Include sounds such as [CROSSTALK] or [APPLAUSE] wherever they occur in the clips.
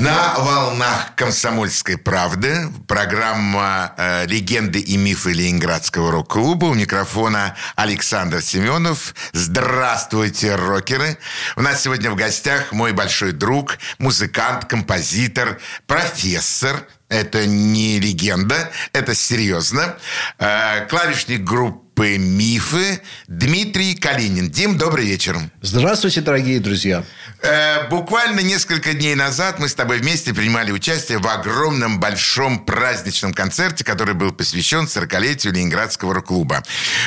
На волнах «Комсомольской правды» программа э, «Легенды и мифы Ленинградского рок-клуба». У микрофона Александр Семенов. Здравствуйте, рокеры! У нас сегодня в гостях мой большой друг, музыкант, композитор, профессор, это не легенда, это серьезно. Э, клавишник группы «Мифы» Дмитрий Калинин. Дим, добрый вечер. Здравствуйте, дорогие друзья. Э, буквально несколько дней назад мы с тобой вместе принимали участие в огромном большом праздничном концерте, который был посвящен 40-летию Ленинградского рок-клуба.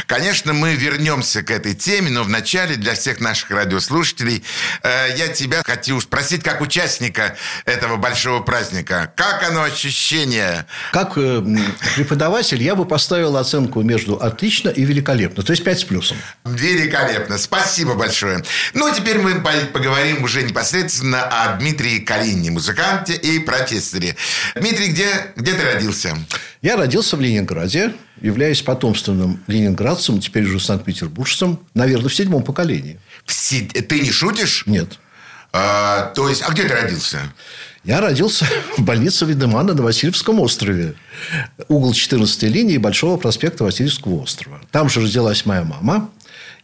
Конечно, мы вернемся к этой теме, но вначале для всех наших радиослушателей э, я тебя хочу спросить, как участника этого большого праздника, как оно ощущение? Как э, преподаватель я бы поставил оценку между отлично и великолепно. То есть 5 с плюсом. Великолепно. Спасибо большое. Ну, а теперь мы поговорим уже непосредственно о Дмитрии Калинине, музыканте и профессоре. Дмитрий, где, где ты родился? Я родился в Ленинграде, являюсь потомственным ленинградцем, теперь уже санкт-петербуржцем, наверное, в седьмом поколении. Все... Ты не шутишь? Нет. А, то есть, а где ты родился? Я родился [LAUGHS] в больнице Видемана на Васильевском острове. Угол 14 линии Большого проспекта Васильевского острова. Там же родилась моя мама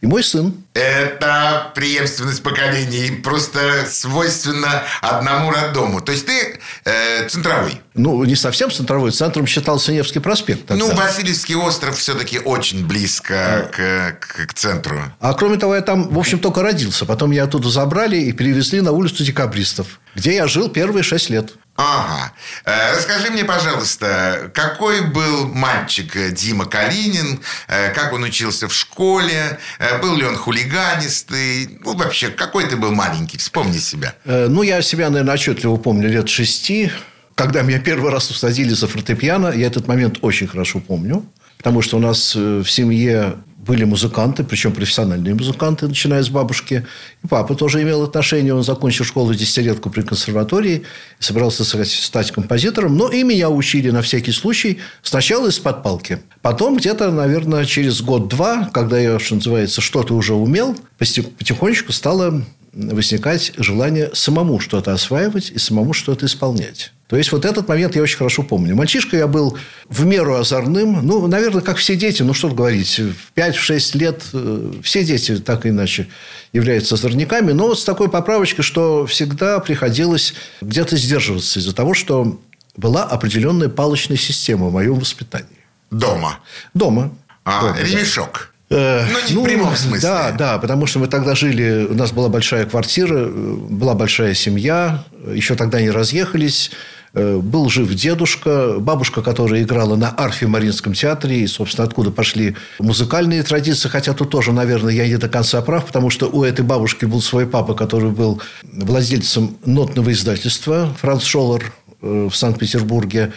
и мой сын. Это преемственность поколений. Просто свойственно одному роддому. То есть, ты э, центровой. Ну, не совсем центровой. Центром считался Невский проспект. Тогда. Ну, Васильевский остров все-таки очень близко к, к, к центру. А кроме того, я там, в общем, только родился. Потом меня оттуда забрали и перевезли на улицу Декабристов, где я жил первые шесть лет. Ага. Э, расскажи мне, пожалуйста, какой был мальчик Дима Калинин, э, как он учился в школе, э, был ли он хулиганистый, ну, вообще, какой ты был маленький, вспомни себя. Ну, я себя, наверное, отчетливо помню лет шести, когда меня первый раз усадили за фортепиано, я этот момент очень хорошо помню, потому что у нас в семье были музыканты, причем профессиональные музыканты, начиная с бабушки. И папа тоже имел отношение. Он закончил школу десятилетку при консерватории, собирался стать композитором. Но и меня учили на всякий случай сначала из-под палки. Потом где-то, наверное, через год-два, когда я, что называется, что-то уже умел, потихонечку стало возникать желание самому что-то осваивать и самому что-то исполнять. То есть, вот этот момент я очень хорошо помню. Мальчишка я был в меру озорным. Ну, наверное, как все дети. Ну, что говорить. В 5-6 лет э, все дети так или иначе являются озорниками. Но вот с такой поправочкой, что всегда приходилось где-то сдерживаться из-за того, что была определенная палочная система в моем воспитании. Дома? Дома. А, Дома, ремешок? Да. Ну, не ну, в прямом смысле. Да, да, потому что мы тогда жили, у нас была большая квартира, была большая семья, еще тогда не разъехались. Э, был жив дедушка, бабушка, которая играла на арфе в Мариинском театре, и, собственно, откуда пошли музыкальные традиции, хотя тут тоже, наверное, я не до конца прав, потому что у этой бабушки был свой папа, который был владельцем нотного издательства, Франц Шоллер э, в Санкт-Петербурге,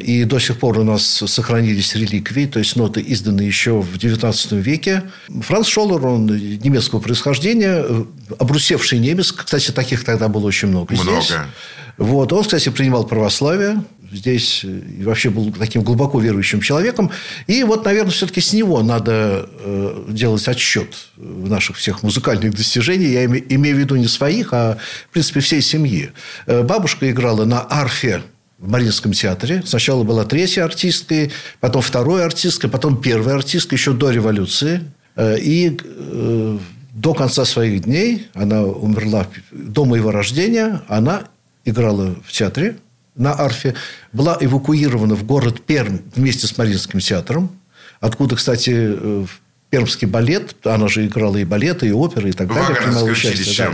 и до сих пор у нас сохранились реликвии, то есть ноты изданы еще в XIX веке. Франц Шоллер, он немецкого происхождения, обрусевший немец. Кстати, таких тогда было очень много, много. здесь. Вот. Он, кстати, принимал православие. Здесь и вообще был таким глубоко верующим человеком. И вот, наверное, все-таки с него надо э, делать отсчет в наших всех музыкальных достижениях. Я имею в виду не своих, а, в принципе, всей семьи. Э, бабушка играла на арфе в Мариинском театре. Сначала была третья артисткой, потом второй артисткой, потом первая артистка, еще до революции. Э, и э, до конца своих дней, она умерла до моего рождения, она играла в театре на арфе, была эвакуирована в город Пермь вместе с Мариинским театром, откуда, кстати, э, пермский балет, она же играла и балеты, и оперы, и так далее, принимала участие. Да.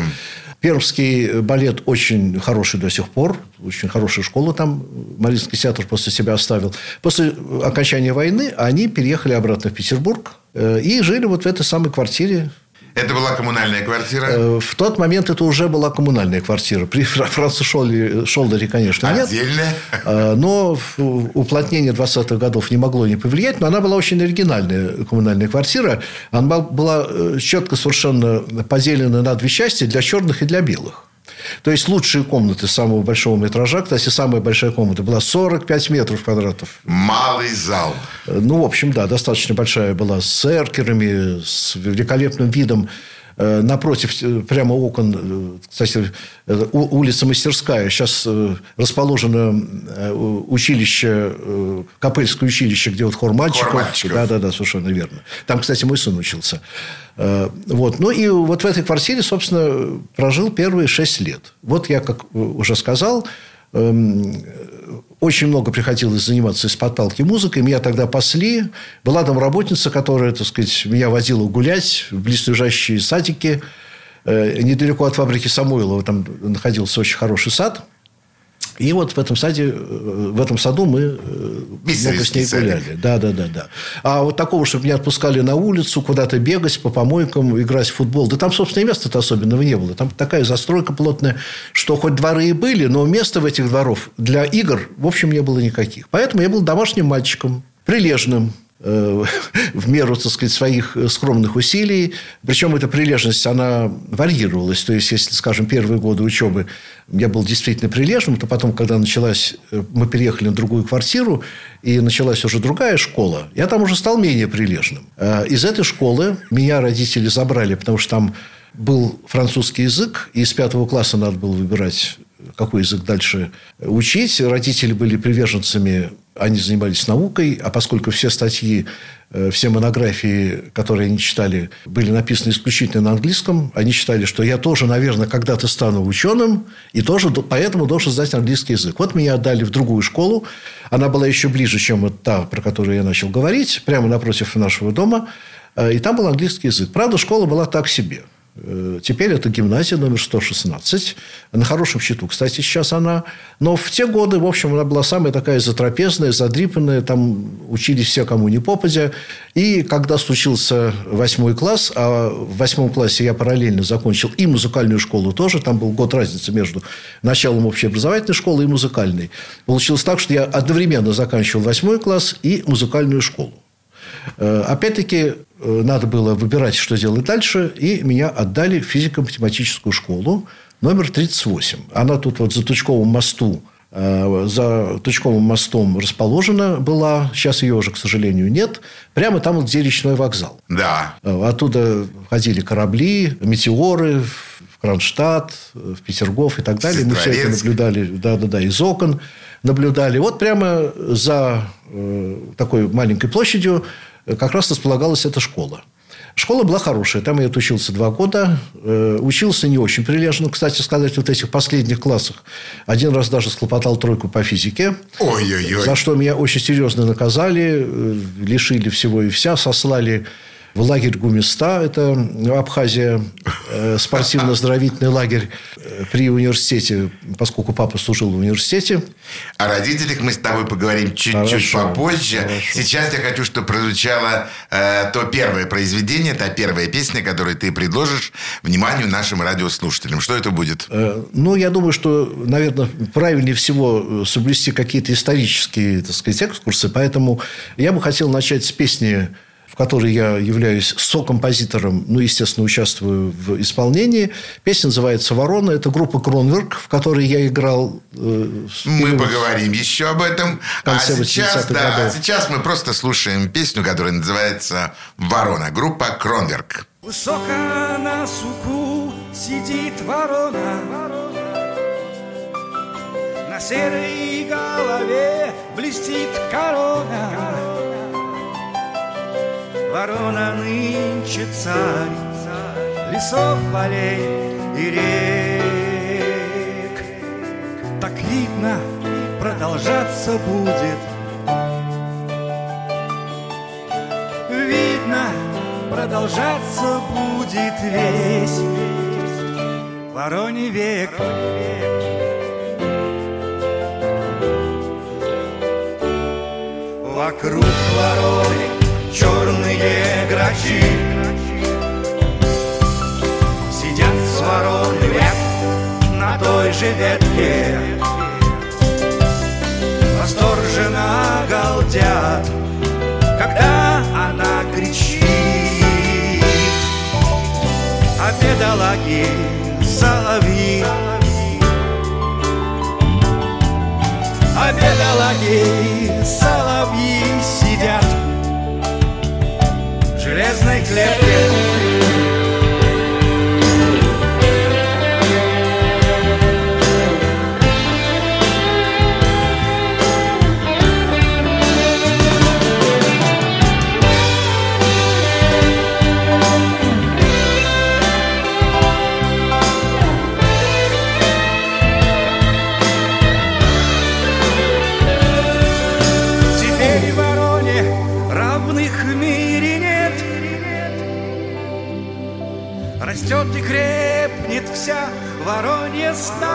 Пермский балет очень хороший до сих пор, очень хорошая школа там, Мариинский театр после себя оставил. После окончания войны они переехали обратно в Петербург э, и жили вот в этой самой квартире это была коммунальная квартира? Э, в тот момент это уже была коммунальная квартира. При [LAUGHS] Франце Шолдере, конечно, нет. Отдельная? Э, но уплотнение 20-х годов не могло не повлиять. Но она была очень оригинальная коммунальная квартира. Она была э, четко совершенно поделена на две части для черных и для белых. То есть лучшие комнаты самого большого метража. Кстати, самая большая комната была 45 метров квадратов. Малый зал. Ну, в общем, да, достаточно большая была с эркерами, с великолепным видом Э, напротив, э, прямо окон, э, кстати, улица Мастерская, сейчас расположено училище, Копыльское училище, где вот хор мальчиков. Хор мальчиков. Да, да, да, совершенно верно. Там, кстати, мой сын учился. Вот. Ну, и вот в этой квартире, собственно, прожил первые шесть лет. Вот я, как уже сказал, эм, очень много приходилось заниматься из-под палки музыкой. Меня тогда пасли. Была домработница, которая, так сказать, меня водила гулять в близлежащие садики. Э, недалеко от фабрики Самойлова там находился очень хороший сад. И вот в этом саде, э, в этом саду мы э, много с ней гуляли. Да, да, да, да. А вот такого, чтобы меня отпускали на улицу, куда-то бегать по помойкам, играть в футбол. Да там, собственно, и места-то особенного не было. Там такая застройка плотная, что хоть дворы и были, но места в этих дворов для игр, в общем, не было никаких. Поэтому я был домашним мальчиком, прилежным, [LAUGHS] в меру, так сказать, своих скромных усилий. Причем эта прилежность, она варьировалась. То есть, если, скажем, первые годы учебы я был действительно прилежным, то потом, когда началась... Э, мы переехали на другую квартиру, и началась уже другая школа, я там уже стал менее прилежным. Э, из этой школы меня родители забрали, потому что там был французский язык, и с пятого класса надо было выбирать какой язык дальше учить. Родители были приверженцами, они занимались наукой, а поскольку все статьи, э, все монографии, которые они читали, были написаны исключительно на английском, они считали, что я тоже, наверное, когда-то стану ученым, и тоже поэтому должен знать английский язык. Вот меня отдали в другую школу. Она была еще ближе, чем вот та, про которую я начал говорить, прямо напротив нашего дома. Э, и там был английский язык. Правда, школа была так себе – теперь это гимназия номер 116. На хорошем счету, кстати, сейчас она. Но в те годы, в общем, она была самая такая затрапезная, задрипанная. Там учились все, кому не попадя. И когда случился восьмой класс, а в восьмом классе я параллельно закончил и музыкальную школу тоже. Там был год разницы между началом общеобразовательной школы и музыкальной. Получилось так, что я одновременно заканчивал восьмой класс и музыкальную школу. Э, опять-таки, э, надо было выбирать, что делать дальше, и меня отдали в физико-математическую школу номер 38. Она тут вот за Тучковым мосту э, за Тучковым мостом расположена была. Сейчас ее уже, к сожалению, нет. Прямо там, где речной вокзал. Да. Оттуда ходили корабли, метеоры Кронштадт, в Петергоф и так далее. Мы все это наблюдали да-да-да, из окон наблюдали. Вот прямо за э, такой маленькой площадью э, как раз располагалась эта школа. Школа была хорошая. Там я отучился два года. Э, учился не очень прилежно. Кстати сказать, вот в этих последних классах один раз даже схлопотал тройку по физике. Ой-ой-ой. За что меня очень серьезно наказали. Лишили всего и вся. Сослали в лагерь Гумиста, это Абхазия, э, спортивно-оздоровительный лагерь э, при университете, поскольку папа служил в университете. О родителях мы с тобой поговорим чуть-чуть попозже. Хорошо. Сейчас я хочу, чтобы прозвучало э, то первое произведение, та первая песня, которую ты предложишь вниманию нашим радиослушателям. Что это будет? Э, ну, я думаю, что, наверное, правильнее всего э, соблюсти какие-то исторические, так сказать, экскурсы. Поэтому я бы хотел начать с песни в которой я являюсь сокомпозитором, ну, естественно, участвую в исполнении. Песня называется «Ворона». Это группа «Кронверк», в которой я играл. Э, мы поговорим еще об этом. А сейчас, да, а сейчас мы просто слушаем песню, которая называется «Ворона». Группа «Кронверк». Высоко на суку сидит ворона, На серой голове блестит корона. Ворона нынче царь Лесов, полей и рек. Так видно, продолжаться будет. Видно, продолжаться будет весь. Вороний век. Вокруг вороны черные грачи. Сидят с вороны век на той же ветке. Восторженно галдят, когда она кричит. А бедолаги соловьи А бедолаги соловьи left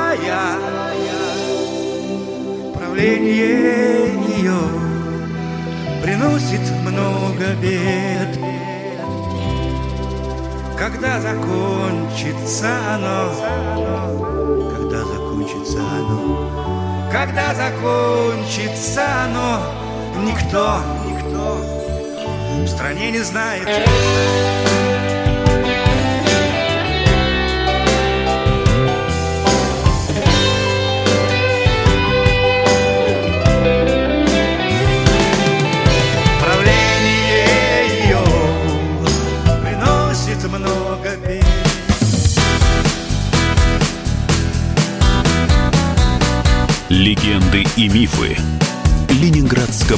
стая Правление ее приносит много бед. Когда закончится оно? Когда закончится оно? Когда закончится оно, никто, никто в стране не знает.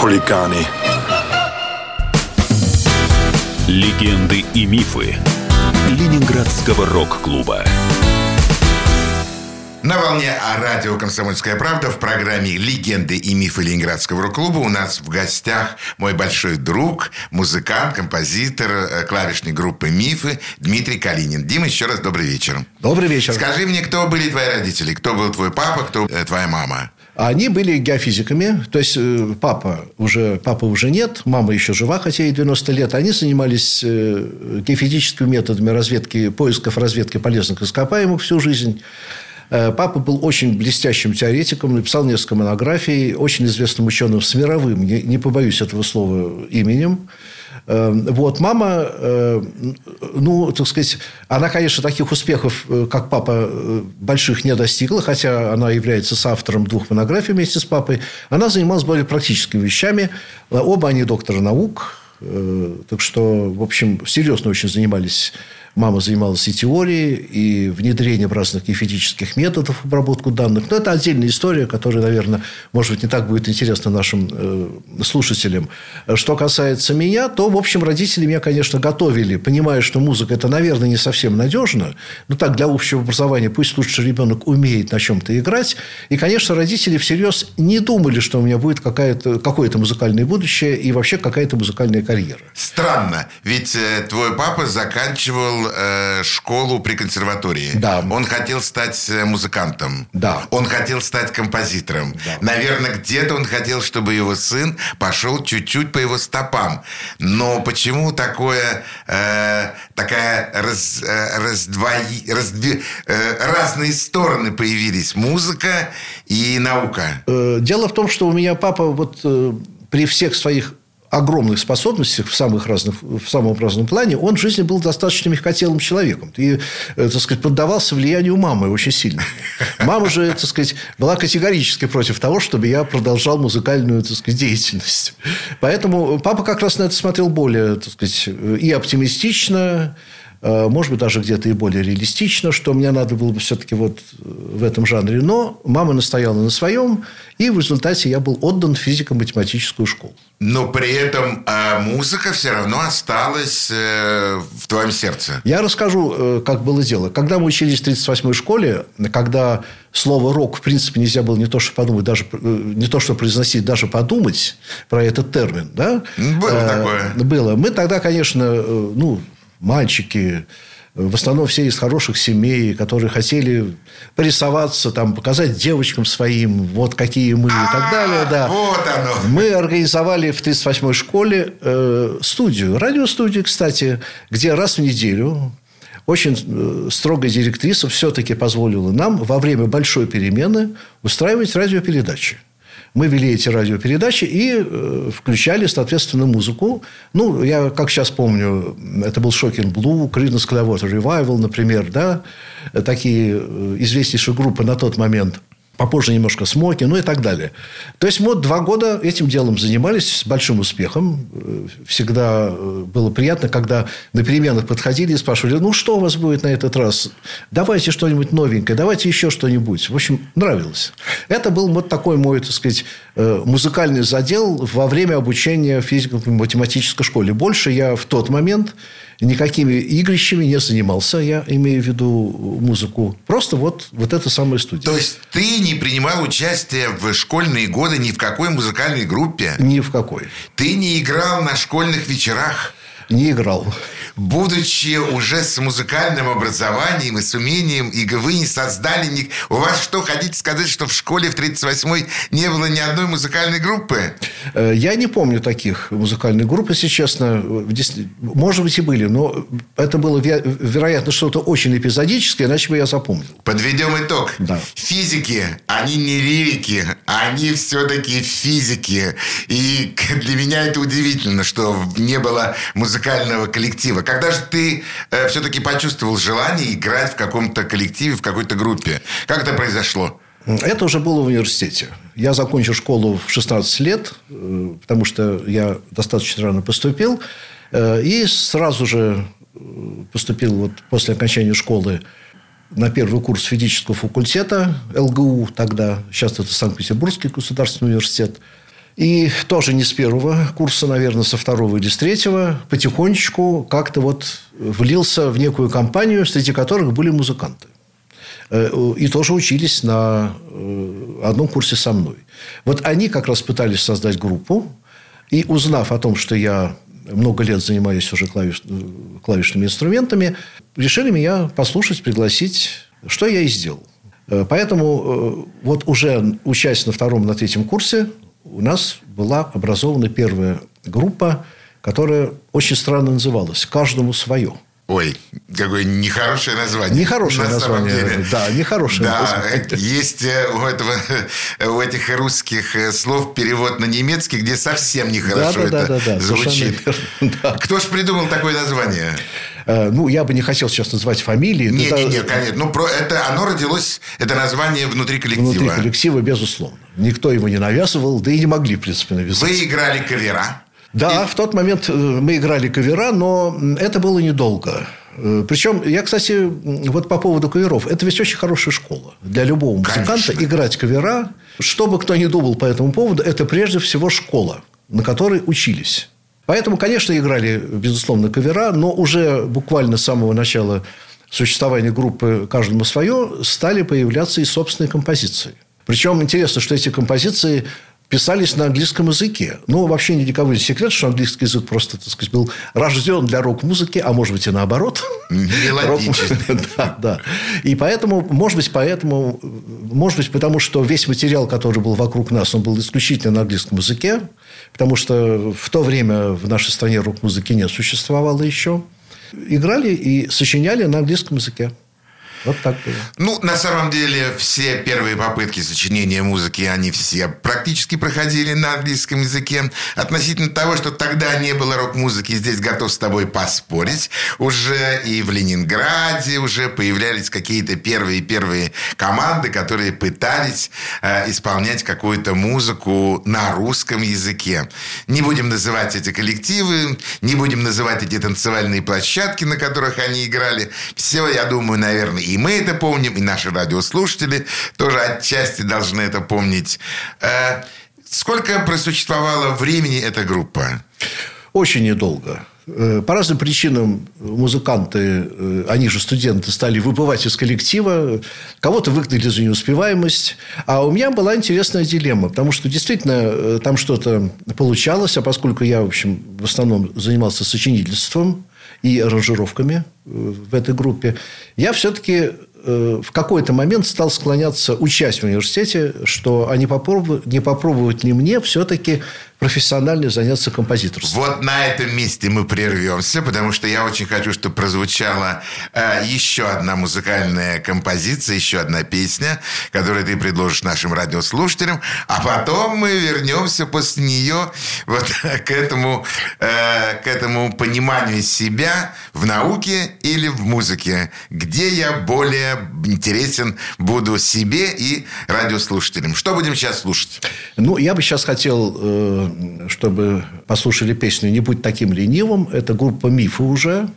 Хулиганы. Легенды и мифы Ленинградского рок-клуба. На волне а радио «Комсомольская правда» в программе «Легенды и мифы Ленинградского рок-клуба» у нас в гостях мой большой друг, музыкант, композитор э, клавишной группы «Мифы» Дмитрий Калинин. Дима, еще раз добрый вечер. Добрый вечер. Скажи мне, кто были твои родители? Кто был твой папа, кто э, твоя мама? Они были геофизиками, то есть э, папа уже, папы уже нет, мама еще жива, хотя ей 90 лет. Они занимались э, геофизическими методами разведки, поисков разведки полезных ископаемых всю жизнь. Э, Папа был очень блестящим теоретиком, написал несколько монографий, очень известным ученым с мировым, не, не побоюсь этого слова, именем. Э, Вот, мама, э, ну, так сказать, она, конечно, таких успехов, э, как папа, э, больших не достигла, хотя она является соавтором двух монографий вместе с папой. Она занималась более практическими вещами. Оба они докторы наук, так что, в общем, серьезно очень занимались Мама занималась и теорией, и внедрением разных геофизических методов обработку данных. Но это отдельная история, которая, наверное, может быть, не так будет интересна нашим э, слушателям. Что касается меня, то, в общем, родители меня, конечно, готовили, понимая, что музыка – это, наверное, не совсем надежно. Но так, для общего образования пусть лучше ребенок умеет на чем-то играть. И, конечно, родители всерьез не думали, что у меня будет какое-то музыкальное будущее и вообще какая-то музыкальная карьера. Странно, ведь э, твой папа заканчивал э, школу при консерватории. Да. Он хотел стать э, музыкантом. Да. Он хотел стать композитором. Наверное, где-то он хотел, чтобы его сын пошел чуть-чуть по его стопам. Но почему такое, э, такая раз, э, раздвои- раздви- э, разные стороны появились? Музыка и наука. Э, Дело в том, что у меня папа вот э, при всех своих огромных способностях в самых разных, в самом разном плане, он в жизни был достаточно мягкотелым человеком. И, э, так сказать, поддавался влиянию мамы очень сильно. [LAUGHS] Мама же, так сказать, была категорически против того, чтобы я продолжал музыкальную, так сказать, деятельность. Поэтому папа как раз на это смотрел более, так сказать, и оптимистично, Э, может быть, даже где-то и более реалистично, что мне надо было бы все-таки вот э, в этом жанре. Но мама настояла на своем, и в результате я был отдан в физико-математическую школу. Но при этом э, музыка все равно осталась э, в твоем сердце. Я расскажу, э, как было дело. Когда мы учились в 38-й школе, когда слово «рок» в принципе нельзя было не то, что подумать, даже э, не то, что произносить, даже подумать про этот термин. Да? Было э, такое. Было. Мы тогда, конечно, э, ну, мальчики, в основном все из хороших семей, которые хотели порисоваться, там, показать девочкам своим, вот какие мы и так далее. Да. Вот оно. Мы организовали в 38-й школе э, студию, радиостудию, кстати, где раз в неделю очень э, строгая директриса все-таки позволила нам во время большой перемены устраивать радиопередачи мы вели эти радиопередачи и э, включали, соответственно, музыку. Ну, я, как сейчас помню, это был Shocking Blue, Creedence Clearwater Revival, например, да, такие э, известнейшие группы на тот момент – попозже немножко смоки, ну и так далее. То есть, мы два года этим делом занимались с большим успехом. Всегда э, было приятно, когда на переменах подходили и спрашивали, ну, что у вас будет на этот раз? Давайте что-нибудь новенькое, давайте еще что-нибудь. В общем, нравилось. Это был вот такой мой, так сказать, э, музыкальный задел во время обучения в физико-математической школе. Больше я в тот момент никакими игрищами не занимался, я имею в виду музыку. Просто вот, вот эта самая студия. То есть, ты не принимал участие в школьные годы ни в какой музыкальной группе? Ни в какой. Ты не играл на школьных вечерах? Не играл будучи уже с музыкальным образованием и с умением, и вы не создали... Ни... У вас что, хотите сказать, что в школе в 38-й не было ни одной музыкальной группы? Э, я не помню таких музыкальных групп, если честно. Может быть, и были, но это было, вероятно, что-то очень эпизодическое, иначе бы я запомнил. Подведем итог. Да. Физики, они не лирики, они все-таки физики. И [LAUGHS] для меня это удивительно, что не было музыкального коллектива. Когда же ты э, все-таки почувствовал желание играть в каком-то коллективе, в какой-то группе? Как это произошло? Это уже было в университете. Я закончил школу в 16 лет, э, потому что я достаточно рано поступил. Э, и сразу же э, поступил вот после окончания школы на первый курс физического факультета ЛГУ тогда. Сейчас это Санкт-Петербургский государственный университет. И тоже не с первого курса, наверное, со второго или с третьего, потихонечку как-то вот влился в некую компанию, среди которых были музыканты. Э, и тоже учились на э, одном курсе со мной. Вот они как раз пытались создать группу. И узнав о том, что я много лет занимаюсь уже клавиш, клавишными инструментами, решили меня послушать, пригласить, что я и сделал. Э, поэтому вот уже учась на втором, на третьем курсе, у нас была образована первая группа, которая очень странно называлась «Каждому свое». Ой, какое нехорошее название. Нехорошее на название. Самом деле. Да, нехорошее да, название. Есть э, у, этого, у этих русских э, слов перевод на немецкий, где совсем нехорошо да, да, это да, да, звучит. [LAUGHS] Да. Кто ж придумал такое название? Э, ну, я бы не хотел сейчас назвать фамилии. Нет, нет, нет, конечно. Ну, про это, оно родилось, это название внутри коллектива. Внутри коллектива, безусловно. Никто его не навязывал, да и не могли, в принципе, навязать. Вы играли кавера? Да, и... в тот момент э, мы играли кавера, но это было недолго. Э, Причем, я, кстати, вот по поводу каверов, это ведь очень хорошая школа. Для любого музыканта Конечно. играть кавера, что бы кто ни думал по этому поводу, это прежде всего школа, на которой учились. Поэтому, конечно, играли, безусловно, кавера, но уже буквально с самого начала существования группы «Каждому свое» стали появляться и собственные композиции. Причем интересно, что эти композиции писались на английском языке. Ну, вообще ни для кого не секрет, что английский язык просто, так сказать, был рожден для рок-музыки, а может быть и наоборот. [LAUGHS] [LAUGHS] да, да. И поэтому, может быть, поэтому, может быть, потому что весь материал, который был вокруг нас, он был исключительно на английском языке, потому что в то время в нашей стране рок-музыки не существовало еще. Играли и сочиняли на английском языке. Вот так было. Ну, на самом деле, все первые попытки сочинения музыки, они все практически проходили на английском языке. Относительно того, что тогда не было рок-музыки, здесь готов с тобой поспорить. Уже и в Ленинграде уже появлялись какие-то первые-первые команды, которые пытались э, исполнять какую-то музыку на русском языке. Не будем называть эти коллективы, не будем называть эти танцевальные площадки, на которых они играли. Все, я думаю, наверное, и мы это помним, и наши радиослушатели тоже отчасти должны это помнить. Э, сколько просуществовала времени эта группа? Очень недолго. Э, по разным причинам музыканты, э, они же студенты, стали выбывать из коллектива. Кого-то выгнали за неуспеваемость. А у меня была интересная дилемма. Потому что действительно там что-то получалось. А поскольку я, в общем, в основном занимался сочинительством и аранжировками в этой группе, я все-таки в какой-то момент стал склоняться, учась в университете, что не попробовать, не попробовать ли мне все-таки профессионально заняться композиторством. Вот на этом месте мы прервемся, потому что я очень хочу, чтобы прозвучала э, еще одна музыкальная композиция, еще одна песня, которую ты предложишь нашим радиослушателям, а потом мы вернемся после нее вот [LAUGHS] к этому, э, к этому пониманию себя в науке или в музыке, где я более интересен буду себе и радиослушателям. Что будем сейчас слушать? Ну, я бы сейчас хотел э, чтобы послушали песню «Не будь таким ленивым». Это группа «Мифы» уже.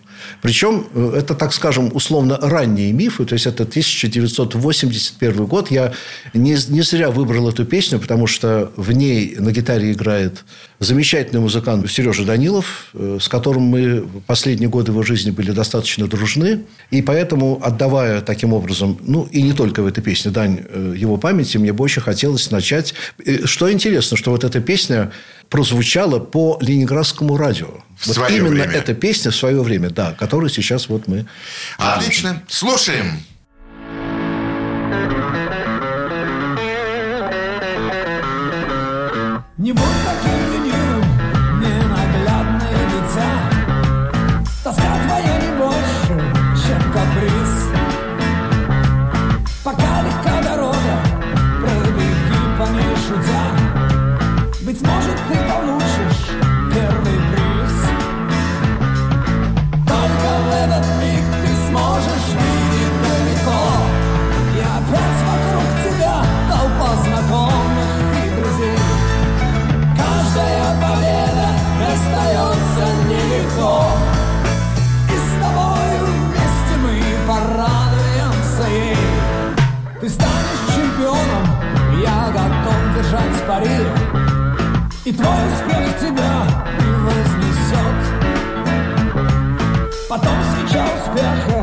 Причем э, это, так скажем, условно ранние мифы. То есть, это 1981 год. Я не, не зря выбрал эту песню, потому что в ней на гитаре играет замечательный музыкант Сережа Данилов, э, с которым мы последние годы его жизни были достаточно дружны. И поэтому, отдавая таким образом, ну, и не только в этой песне, дань э, его памяти, мне бы очень хотелось начать. Что интересно, что вот эта песня прозвучала по ленинградскому радио. В вот свое именно время. эта песня в свое время, да, которую сейчас вот мы... Отлично. Слушаем. Не будь И твой успех тебя превознесет Потом свеча успеха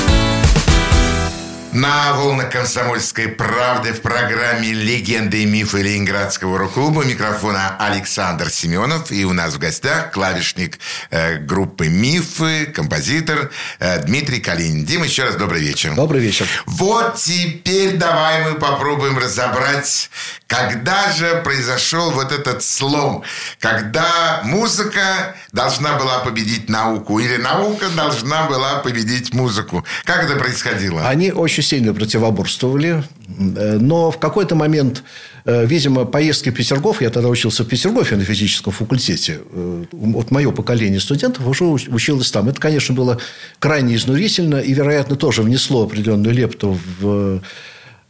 На волнах комсомольской правды в программе «Легенды и мифы Ленинградского рок-клуба» микрофона Александр Семенов. И у нас в гостях клавишник э, группы «Мифы», композитор э, Дмитрий Калинин. Дим, еще раз добрый вечер. Добрый вечер. Вот теперь давай мы попробуем разобрать, когда же произошел вот этот слом, когда музыка должна была победить науку или наука должна была победить музыку. Как это происходило? Они очень сильно противоборствовали, э, но в какой-то момент, э, видимо, поездки в Петергоф, я тогда учился в Петергофе на физическом факультете, э, вот мое поколение студентов уже училось там. Это, конечно, было крайне изнурительно и, вероятно, тоже внесло определенную лепту в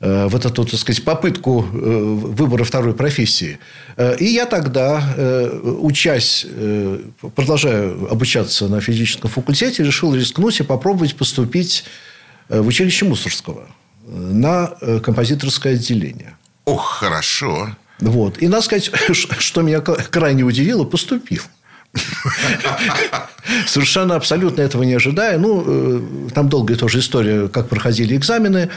в эту, так сказать, попытку выбора второй профессии. И я тогда, учась, продолжая обучаться на физическом факультете, решил рискнуть и попробовать поступить в училище Мусорского на композиторское отделение. Ох, хорошо. Вот. И надо сказать, [LAUGHS] что меня крайне удивило, поступил. [LAUGHS] Совершенно абсолютно этого не ожидая. Ну, там долгая тоже история, как проходили экзамены.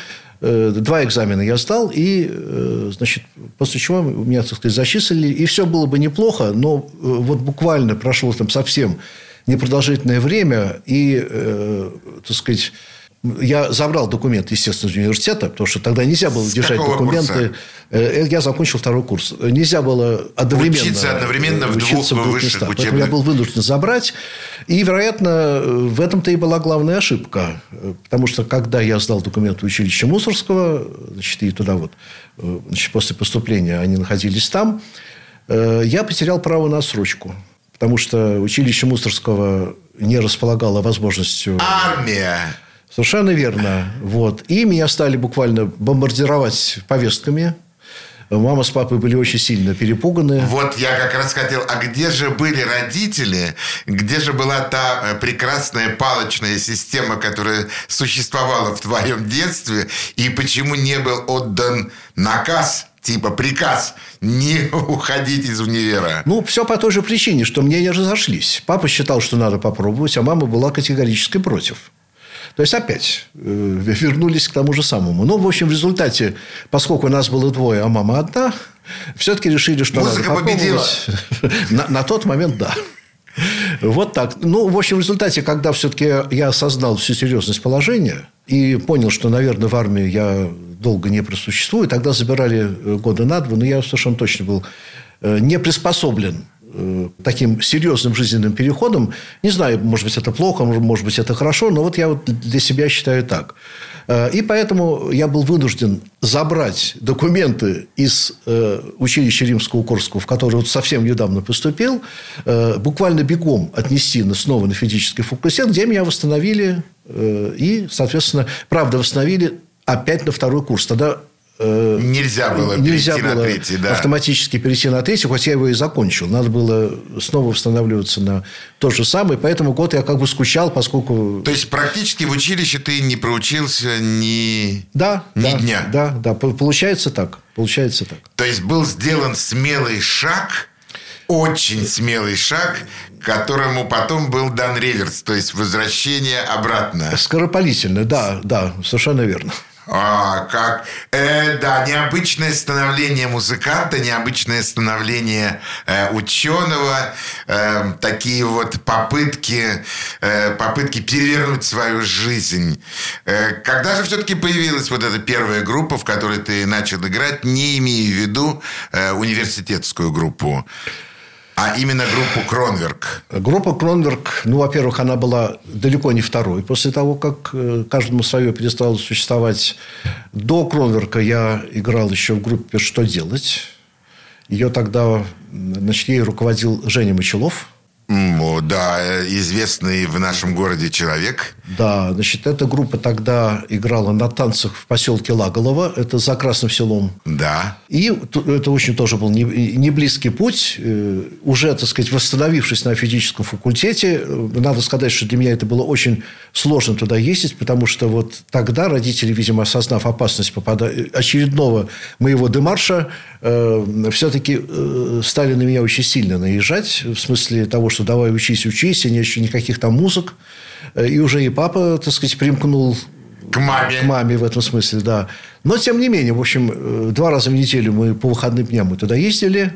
Два экзамена я сдал, и, значит, после чего меня, так сказать, зачислили. И все было бы неплохо, но вот буквально прошло там совсем непродолжительное время, и, так сказать, я забрал документы, естественно, из университета, потому что тогда нельзя было С держать документы. Курса? Я закончил второй курс. Нельзя было одновременно учиться одновременно в двух в высших местах. учебных... Поэтому я был вынужден забрать. И, вероятно, в этом-то и была главная ошибка. Потому что, когда я сдал документы в училище Мусорского, значит, и туда вот, значит, после поступления они находились там, я потерял право на отсрочку. Потому что училище Мусорского не располагало возможностью... Армия! Совершенно верно. Вот. И меня стали буквально бомбардировать повестками. Мама с папой были очень сильно перепуганы. Вот я как раз хотел, а где же были родители, где же была та прекрасная палочная система, которая существовала в твоем детстве, и почему не был отдан наказ типа приказ не [LAUGHS] уходить из универа. Ну, все по той же причине, что мне не разошлись. Папа считал, что надо попробовать, а мама была категорически против. То есть, опять э, вернулись к тому же самому. Но, в общем, в результате, поскольку нас было двое, а мама одна, все-таки решили, что Музыка победила. [LAUGHS] На, на тот момент, да. Вот так. Ну, в общем, в результате, когда все-таки я осознал всю серьезность положения и понял, что, наверное, в армии я долго не просуществую, тогда забирали года на два, но я совершенно точно был не приспособлен таким серьезным жизненным переходом. Не знаю, может быть, это плохо, может быть, это хорошо, но вот я вот для себя считаю так. И поэтому я был вынужден забрать документы из училища Римского Корского, в которое вот совсем недавно поступил, буквально бегом отнести снова на физический факультет, где меня восстановили и, соответственно, правда, восстановили опять на второй курс. Тогда Нельзя было Нельзя перейти было на третий, да. автоматически перейти на третий, хоть я его и закончил. Надо было снова восстанавливаться на тот же самый. Поэтому год я как бы скучал, поскольку... То есть, практически в училище ты не проучился ни, да, ни да, дня? Да, да. Получается так. Получается так. То есть, был сделан смелый шаг, очень смелый шаг, которому потом был дан реверс, то есть возвращение обратно. Скоропалительно, да, да, совершенно верно. А, как, э, да, необычное становление музыканта, необычное становление э, ученого, э, такие вот попытки, э, попытки перевернуть свою жизнь. Э, когда же все-таки появилась вот эта первая группа, в которой ты начал играть, не имея в виду э, университетскую группу? А именно группу Кронверк. Группа Кронверк, ну, во-первых, она была далеко не второй. После того, как э, каждому свое перестало существовать. До Кронверка я играл еще в группе «Что делать?». Ее тогда, значит, ей руководил Женя Мочелов. Да, э, известный в нашем городе человек. Да, значит, эта группа тогда играла на танцах в поселке Лаголово, это за Красным селом. Да. И это очень тоже был не, не близкий путь. Э, уже, так сказать, восстановившись на физическом факультете, э, надо сказать, что для меня это было очень сложно туда ездить, потому что вот тогда родители, видимо, осознав опасность попада... очередного моего демарша, э, все-таки э, стали на меня очень сильно наезжать, в смысле того, что давай учись, учись, и нет никаких там музык. Э, и уже и папа, так сказать, примкнул к маме. К маме в этом смысле, да. Но, тем не менее, в общем, э, два раза в неделю мы по выходным дням мы туда ездили,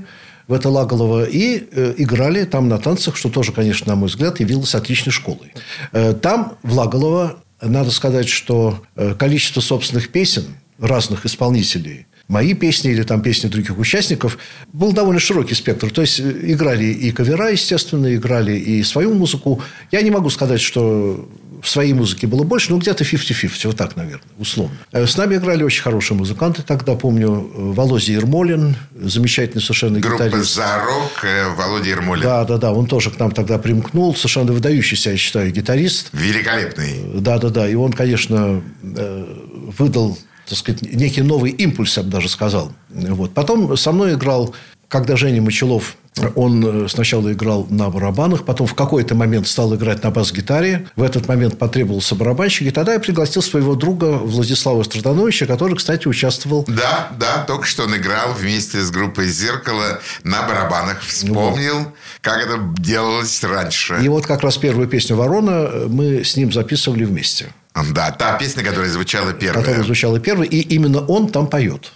это Лаголово, и э, играли там на танцах, что тоже, конечно, на мой взгляд, явилось отличной школой. Э, там, в Лаголово, надо сказать, что э, количество собственных песен разных исполнителей – мои песни или там песни других участников, был довольно широкий спектр. То есть, играли и кавера, естественно, играли и свою музыку. Я не могу сказать, что в своей музыке было больше, но где-то 50-50, вот так, наверное, условно. Э, с нами играли очень хорошие музыканты. Тогда, помню, э, Володя Ермолин, замечательный совершенно Группа гитарист. «Зарок», Володя Ермолин. Да, да, да, он тоже к нам тогда примкнул. Совершенно выдающийся, я считаю, гитарист. Великолепный. Да, да, да. И он, конечно, выдал так сказать, некий новый импульс, я бы даже сказал. Вот. Потом со мной играл, когда Женя Мочелов он э, сначала играл на барабанах, потом в какой-то момент стал играть на бас-гитаре. В этот момент потребовался барабанщик. И тогда я пригласил своего друга Владислава Страдановича, который, кстати, участвовал... Да, да, только что он играл вместе с группой «Зеркало» на барабанах. Вспомнил, вот. как это делалось раньше. И вот как раз первую песню «Ворона» мы с ним записывали вместе. Да, та песня, которая звучала первой. Которая звучала первой, и именно он там поет.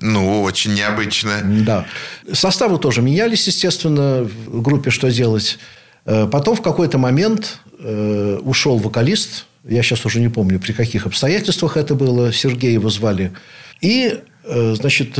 Ну, очень необычно. Да. Составы тоже менялись, естественно, в группе «Что делать?». Э, потом в какой-то момент э, ушел вокалист. Я сейчас уже не помню, при каких обстоятельствах это было. Сергея его звали. И, э, значит,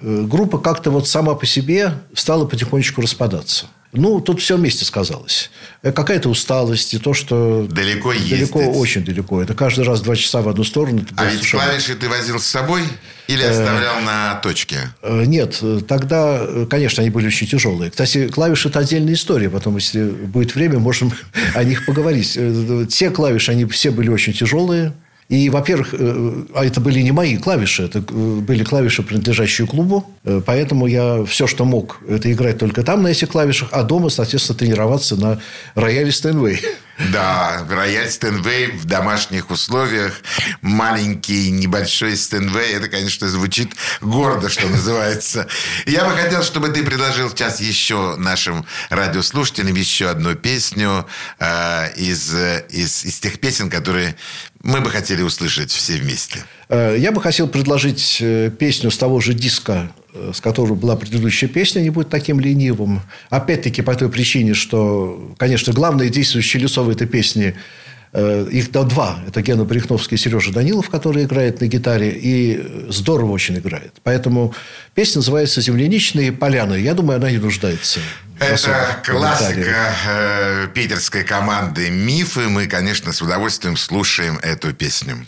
группа как-то вот сама по себе стала потихонечку распадаться. Ну, тут все вместе сказалось. Э, какая-то усталость и то, что... Далеко ездить. Далеко, очень далеко. Это каждый раз два часа в одну сторону. А ведь совершенно... клавиши ты возил с собой или оставлял на точке? Э, нет. Тогда, конечно, они были очень тяжелые. Кстати, клавиши – это отдельная история. Потом, если будет время, можем [LAUGHS] о них поговорить. Э, те клавиши, они все были очень тяжелые. И, во-первых, э, а это были не мои клавиши, это э, были клавиши, принадлежащие клубу. Э, поэтому я все, что мог, это играть только там на этих клавишах, а дома, соответственно, тренироваться на рояле Стэнвей. Да, рояль Стэнвей в домашних условиях. Маленький, небольшой Стэнвей. Это, конечно, звучит гордо, что называется. Я бы хотел, чтобы ты предложил сейчас еще нашим радиослушателям еще одну песню э, из, из, из тех песен, которые мы бы хотели услышать все вместе. Э, я бы хотел предложить э, песню с того же диска, э, с которой была предыдущая песня, не будет таким ленивым. Опять-таки по той причине, что, конечно, главное действующее лицо в этой песне их да, два. Это Гена Брехновский и Сережа Данилов, который играет на гитаре. И здорово очень играет. Поэтому песня называется «Земляничные поляны». Я думаю, она не нуждается. Это классика э, питерской команды «Мифы». Мы, конечно, с удовольствием слушаем эту песню.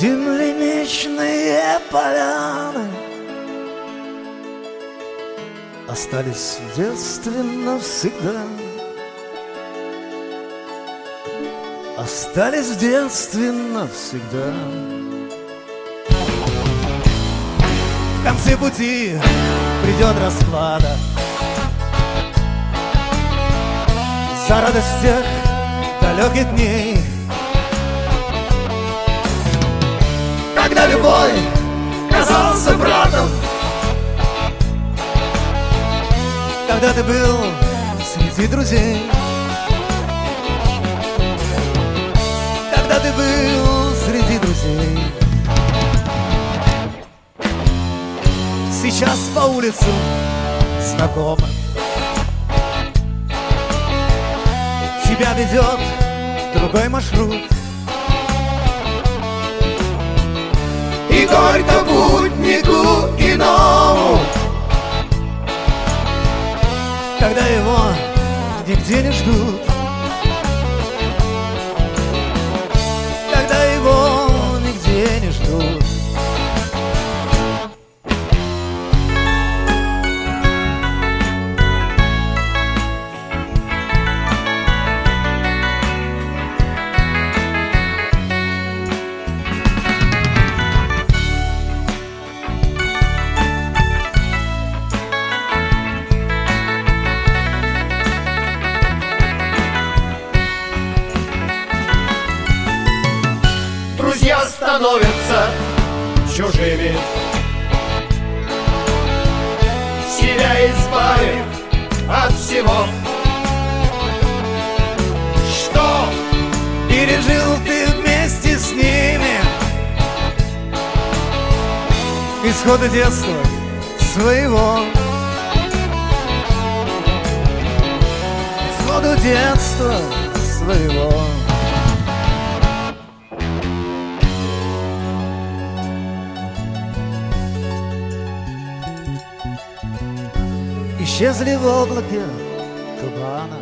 Земляничные поляны Остались в детстве навсегда Остались в детстве навсегда В конце пути придет расплата. За радость тех далеких дней Когда любой казался братом. Когда ты был среди друзей. Когда ты был среди друзей. Сейчас по улицу знакомо. Тебя ведет другой маршрут И горько путнику иному Когда его нигде не ждут чужими Себя избавив от всего. Что пережил ты вместе с ними? Исхода детства своего. Исходу детства своего Исчезли в облаке тумана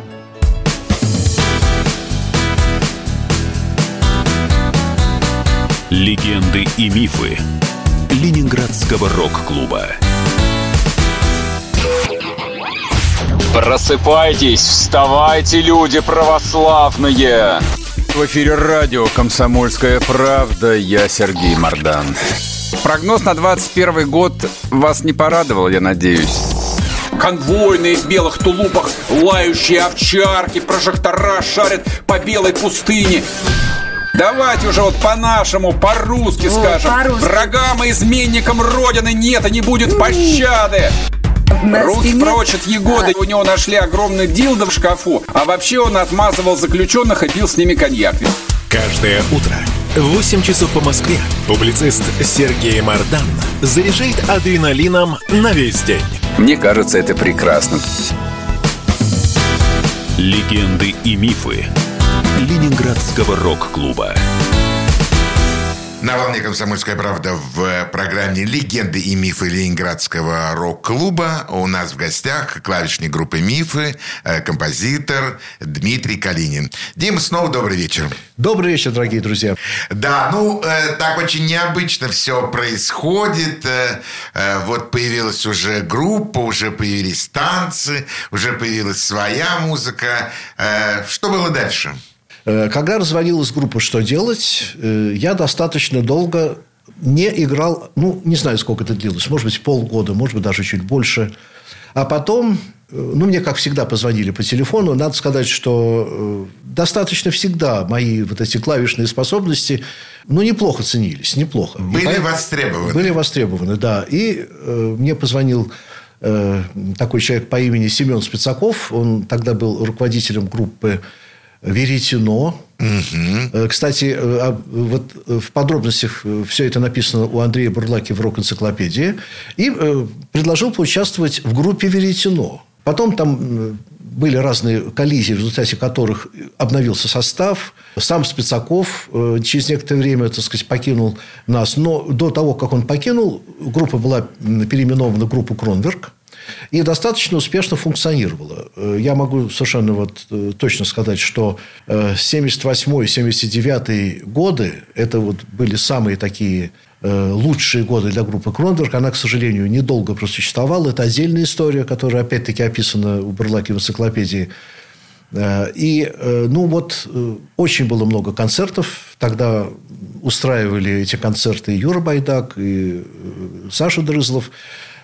Легенды и мифы Ленинградского рок-клуба. Просыпайтесь, вставайте, люди православные! В эфире радио «Комсомольская правда». Я Сергей Мордан. Прогноз на 21 год вас не порадовал, я надеюсь. Конвойные в белых тулупах, лающие овчарки, прожектора шарят по белой пустыне. Давайте уже вот по-нашему, по-русски О, скажем. по-русски. Врагам и изменникам Родины нет и не будет пощады. Стене- прочь от Егоды. У него нашли огромный дилдо в шкафу. А вообще он отмазывал заключенных и пил с ними коньяк. Каждое утро в 8 часов по Москве публицист Сергей Мардан заряжает адреналином на весь день. Мне кажется, это прекрасно. Легенды и мифы Ленинградского рок-клуба. На волне «Комсомольская правда» в программе «Легенды и мифы Ленинградского рок-клуба» у нас в гостях клавишник группы «Мифы», э, композитор Дмитрий Калинин. Дима, снова добрый вечер. Добрый вечер, дорогие друзья. Да, ну, э, так очень необычно все происходит. Э, э, вот появилась уже группа, уже появились танцы, уже появилась своя музыка. Э, что было дальше? Э, Когда развалилась группа «Что делать?», э, я достаточно долго не играл, ну, не знаю, сколько это длилось, может быть, полгода, может быть, даже чуть больше. А потом, э, ну, мне, как всегда, позвонили по телефону. Надо сказать, что э, достаточно всегда мои вот эти клавишные способности, ну, неплохо ценились, неплохо. Были поэт- востребованы. Были востребованы, да. И э, мне позвонил э, такой человек по имени Семен Спицаков. Он тогда был руководителем группы Веретено. Э, Кстати, э, а, вот э, в подробностях все это написано у Андрея Бурлаки в рок-энциклопедии. И предложил поучаствовать в группе Веретено. Потом там были разные коллизии, в результате которых обновился состав. Сам Спицаков э, через некоторое время, так сказать, покинул нас. Но до того, как он покинул, группа была переименована в группу «Кронверк». И достаточно успешно функционировала. Э, Я могу совершенно вот э, точно сказать, что 78-79 годы – это вот были самые такие э, лучшие годы для группы Кронверк. Она, к сожалению, недолго просуществовала. Это отдельная история, которая, опять-таки, описана у Бурлаки в энциклопедии. Э, и, э, ну, вот, э, очень было много концертов. Тогда устраивали эти концерты Юра Байдак, и Саша Дрызлов.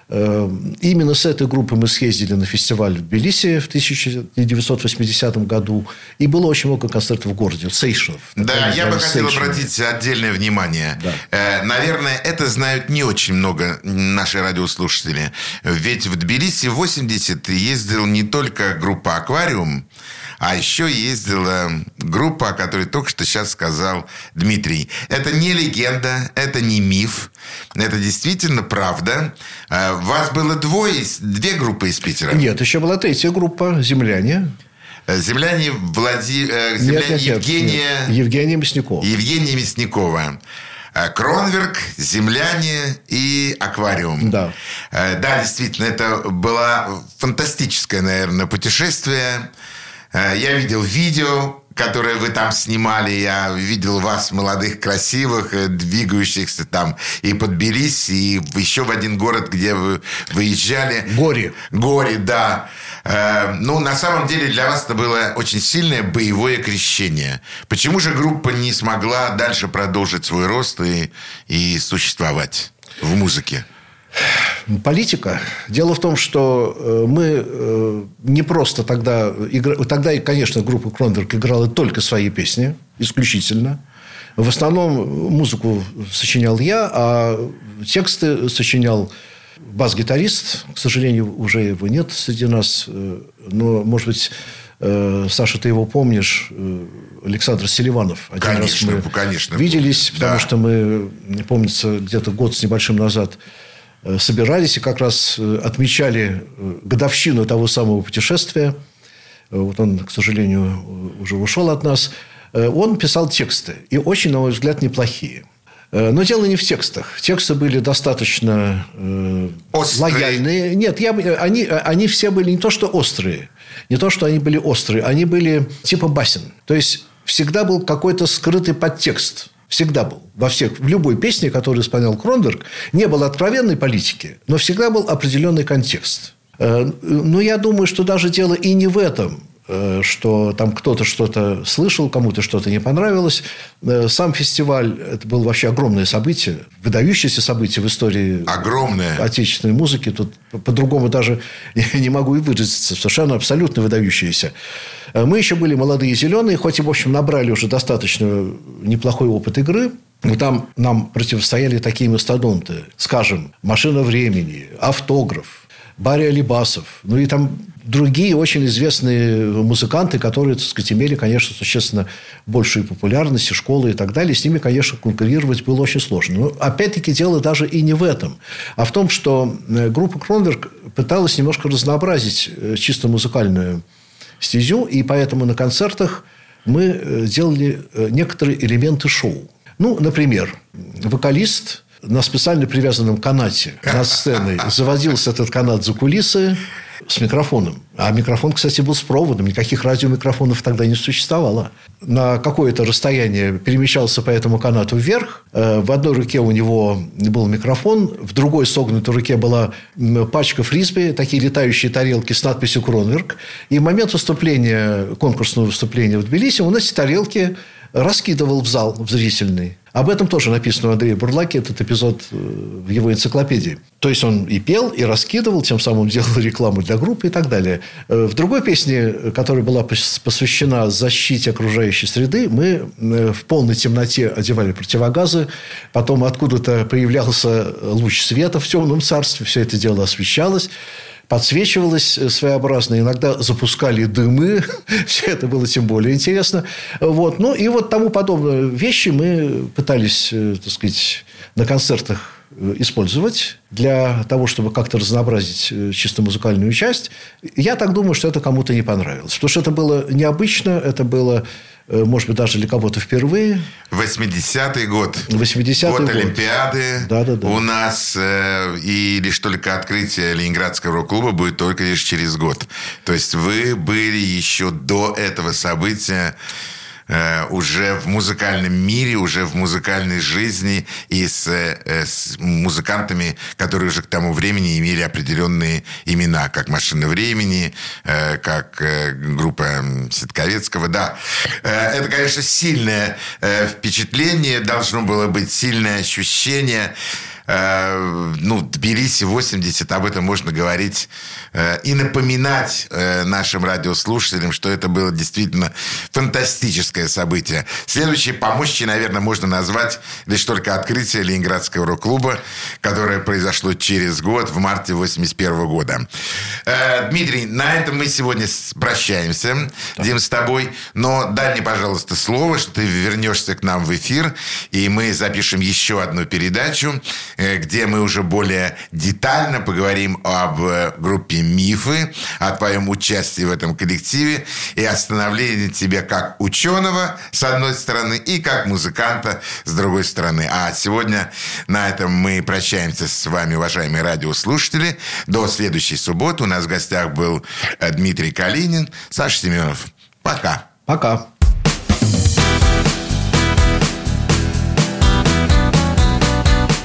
Именно с этой группой мы съездили на фестиваль в Тбилиси в 1980 году. И было очень много концертов в городе, Сейшенов. Да, я бы хотел обратить отдельное внимание. Да. Наверное, это знают не очень много наши радиослушатели. Ведь в Тбилиси в 80 ездил не только группа «Аквариум», а еще ездила группа, о которой только что сейчас сказал Дмитрий. Это не легенда, это не миф. Это действительно правда. А, вас было двое, две группы из Питера. Нет, еще была третья группа «Земляне». Э, земляне, Влади... Э, земляне нет, нет, Евгения... Нет. Евгения Мясникова. Евгения Мясникова. Э, Кронверк, земляне и аквариум. Да. Да, действительно, это было фантастическое, наверное, путешествие. Э, я видел видео, которое вы там снимали. Я видел вас, молодых, красивых, э, двигающихся там и под Тбилиси, и еще в один город, где вы выезжали. Горе. Горе, да. Э, ну, на самом деле для вас это было очень сильное боевое крещение. Почему же группа не смогла дальше продолжить свой рост и, и существовать в музыке? Политика. Дело в том, что э, мы э, не просто тогда... Тогда, конечно, группа Кронберг играла только свои песни, исключительно. В основном музыку сочинял я, а тексты сочинял бас-гитарист. К сожалению, уже его нет среди нас. Э, но, может быть, Саша, ты его помнишь, Александр Селиванов. Один конечно, раз мы конечно. виделись, потому да. что мы, помнится, где-то год с небольшим назад собирались и как раз э, отмечали э, годовщину того самого путешествия. Вот он, к сожалению, уже ушел от нас. Он писал тексты. И очень, на мой взгляд, неплохие. Но дело не в текстах. Тексты были достаточно острые. лояльные. Нет, я, они, они все были не то, что острые. Не то, что они были острые. Они были типа басен. То есть, всегда был какой-то скрытый подтекст. Всегда был. Во всех, в любой песне, которую исполнял Кронберг, не было откровенной политики, но всегда был определенный контекст. Э, но я думаю, что даже дело и не в этом э, что там кто-то что-то слышал, кому-то что-то не понравилось. Э, сам фестиваль – это было вообще огромное событие, выдающееся событие в истории огромное. отечественной музыки. Тут по-другому даже [LAUGHS] не могу и выразиться. Совершенно абсолютно выдающееся. Э, мы еще были молодые зеленые, хоть и, в общем, набрали уже достаточно неплохой опыт игры. Но там нам противостояли такие мастодонты. Скажем, «Машина времени», «Автограф», Барри Алибасов. Ну, и там другие очень известные музыканты, которые, так сказать, имели, конечно, существенно большую популярность, и школы и так далее. С ними, конечно, конкурировать было очень сложно. Но, опять-таки, дело даже и не в этом, а в том, что э, группа Кронберг пыталась немножко разнообразить э, чисто музыкальную стезю, и поэтому на концертах мы э, делали э, некоторые элементы шоу. Ну, например, вокалист на специально привязанном канате над сценой [LAUGHS] заводился этот канат за кулисы, с микрофоном. А микрофон, кстати, был с проводом. Никаких радиомикрофонов тогда не существовало. На какое-то расстояние перемещался по этому канату вверх. Э, в одной руке у него был микрофон, в другой согнутой руке была пачка фрисби, такие летающие тарелки с надписью «Кронверк». И в момент выступления, конкурсного выступления в Тбилиси он эти тарелки раскидывал в зал, в зрительный. Об этом тоже написано у Андрея Бурлаки, этот эпизод э, в его энциклопедии. То есть, он и пел, и раскидывал, тем самым делал рекламу для группы и так далее. Э, в другой песне, которая была посвящена защите окружающей среды, мы э, в полной темноте одевали противогазы, потом откуда-то появлялся луч света в темном царстве, все это дело освещалось подсвечивалось э, своеобразно, иногда запускали дымы, [LAUGHS] все это было тем более интересно. Вот. Ну, и вот тому подобные вещи мы пытались, э, так сказать, на концертах э, использовать для того, чтобы как-то разнообразить чисто музыкальную часть. Я так думаю, что это кому-то не понравилось. Потому что это было необычно, это было может быть, даже для кого-то впервые. 80-й год. 80-й год. год. Олимпиады. Да, да, да. У нас э, и лишь только открытие Ленинградского рок-клуба будет только лишь через год. То есть, вы были еще до этого события э, уже в музыкальном мире, уже в музыкальной жизни и с, э, с музыкантами, которые уже к тому времени имели определенные имена, как «Машина времени», э, как группа Ситковецкого. Да, это, конечно, сильное впечатление, должно было быть сильное ощущение ну, Тбилиси 80, об этом можно говорить э, и напоминать э, нашим радиослушателям, что это было действительно фантастическое событие. Следующее помощи, наверное, можно назвать лишь только открытие Ленинградского рок-клуба, которое произошло через год, в марте 81 года. Э, Дмитрий, на этом мы сегодня прощаемся, Дим, с тобой, но дай мне, пожалуйста, слово, что ты вернешься к нам в эфир, и мы запишем еще одну передачу, Э, где мы уже более детально поговорим об э, группе «Мифы», о твоем участии в этом коллективе и о становлении тебя как ученого, с одной стороны, и как музыканта, с другой стороны. А сегодня на этом мы прощаемся с вами, уважаемые радиослушатели. До следующей субботы. У нас в гостях был э, Дмитрий Калинин, Саша Семенов. Пока. Пока.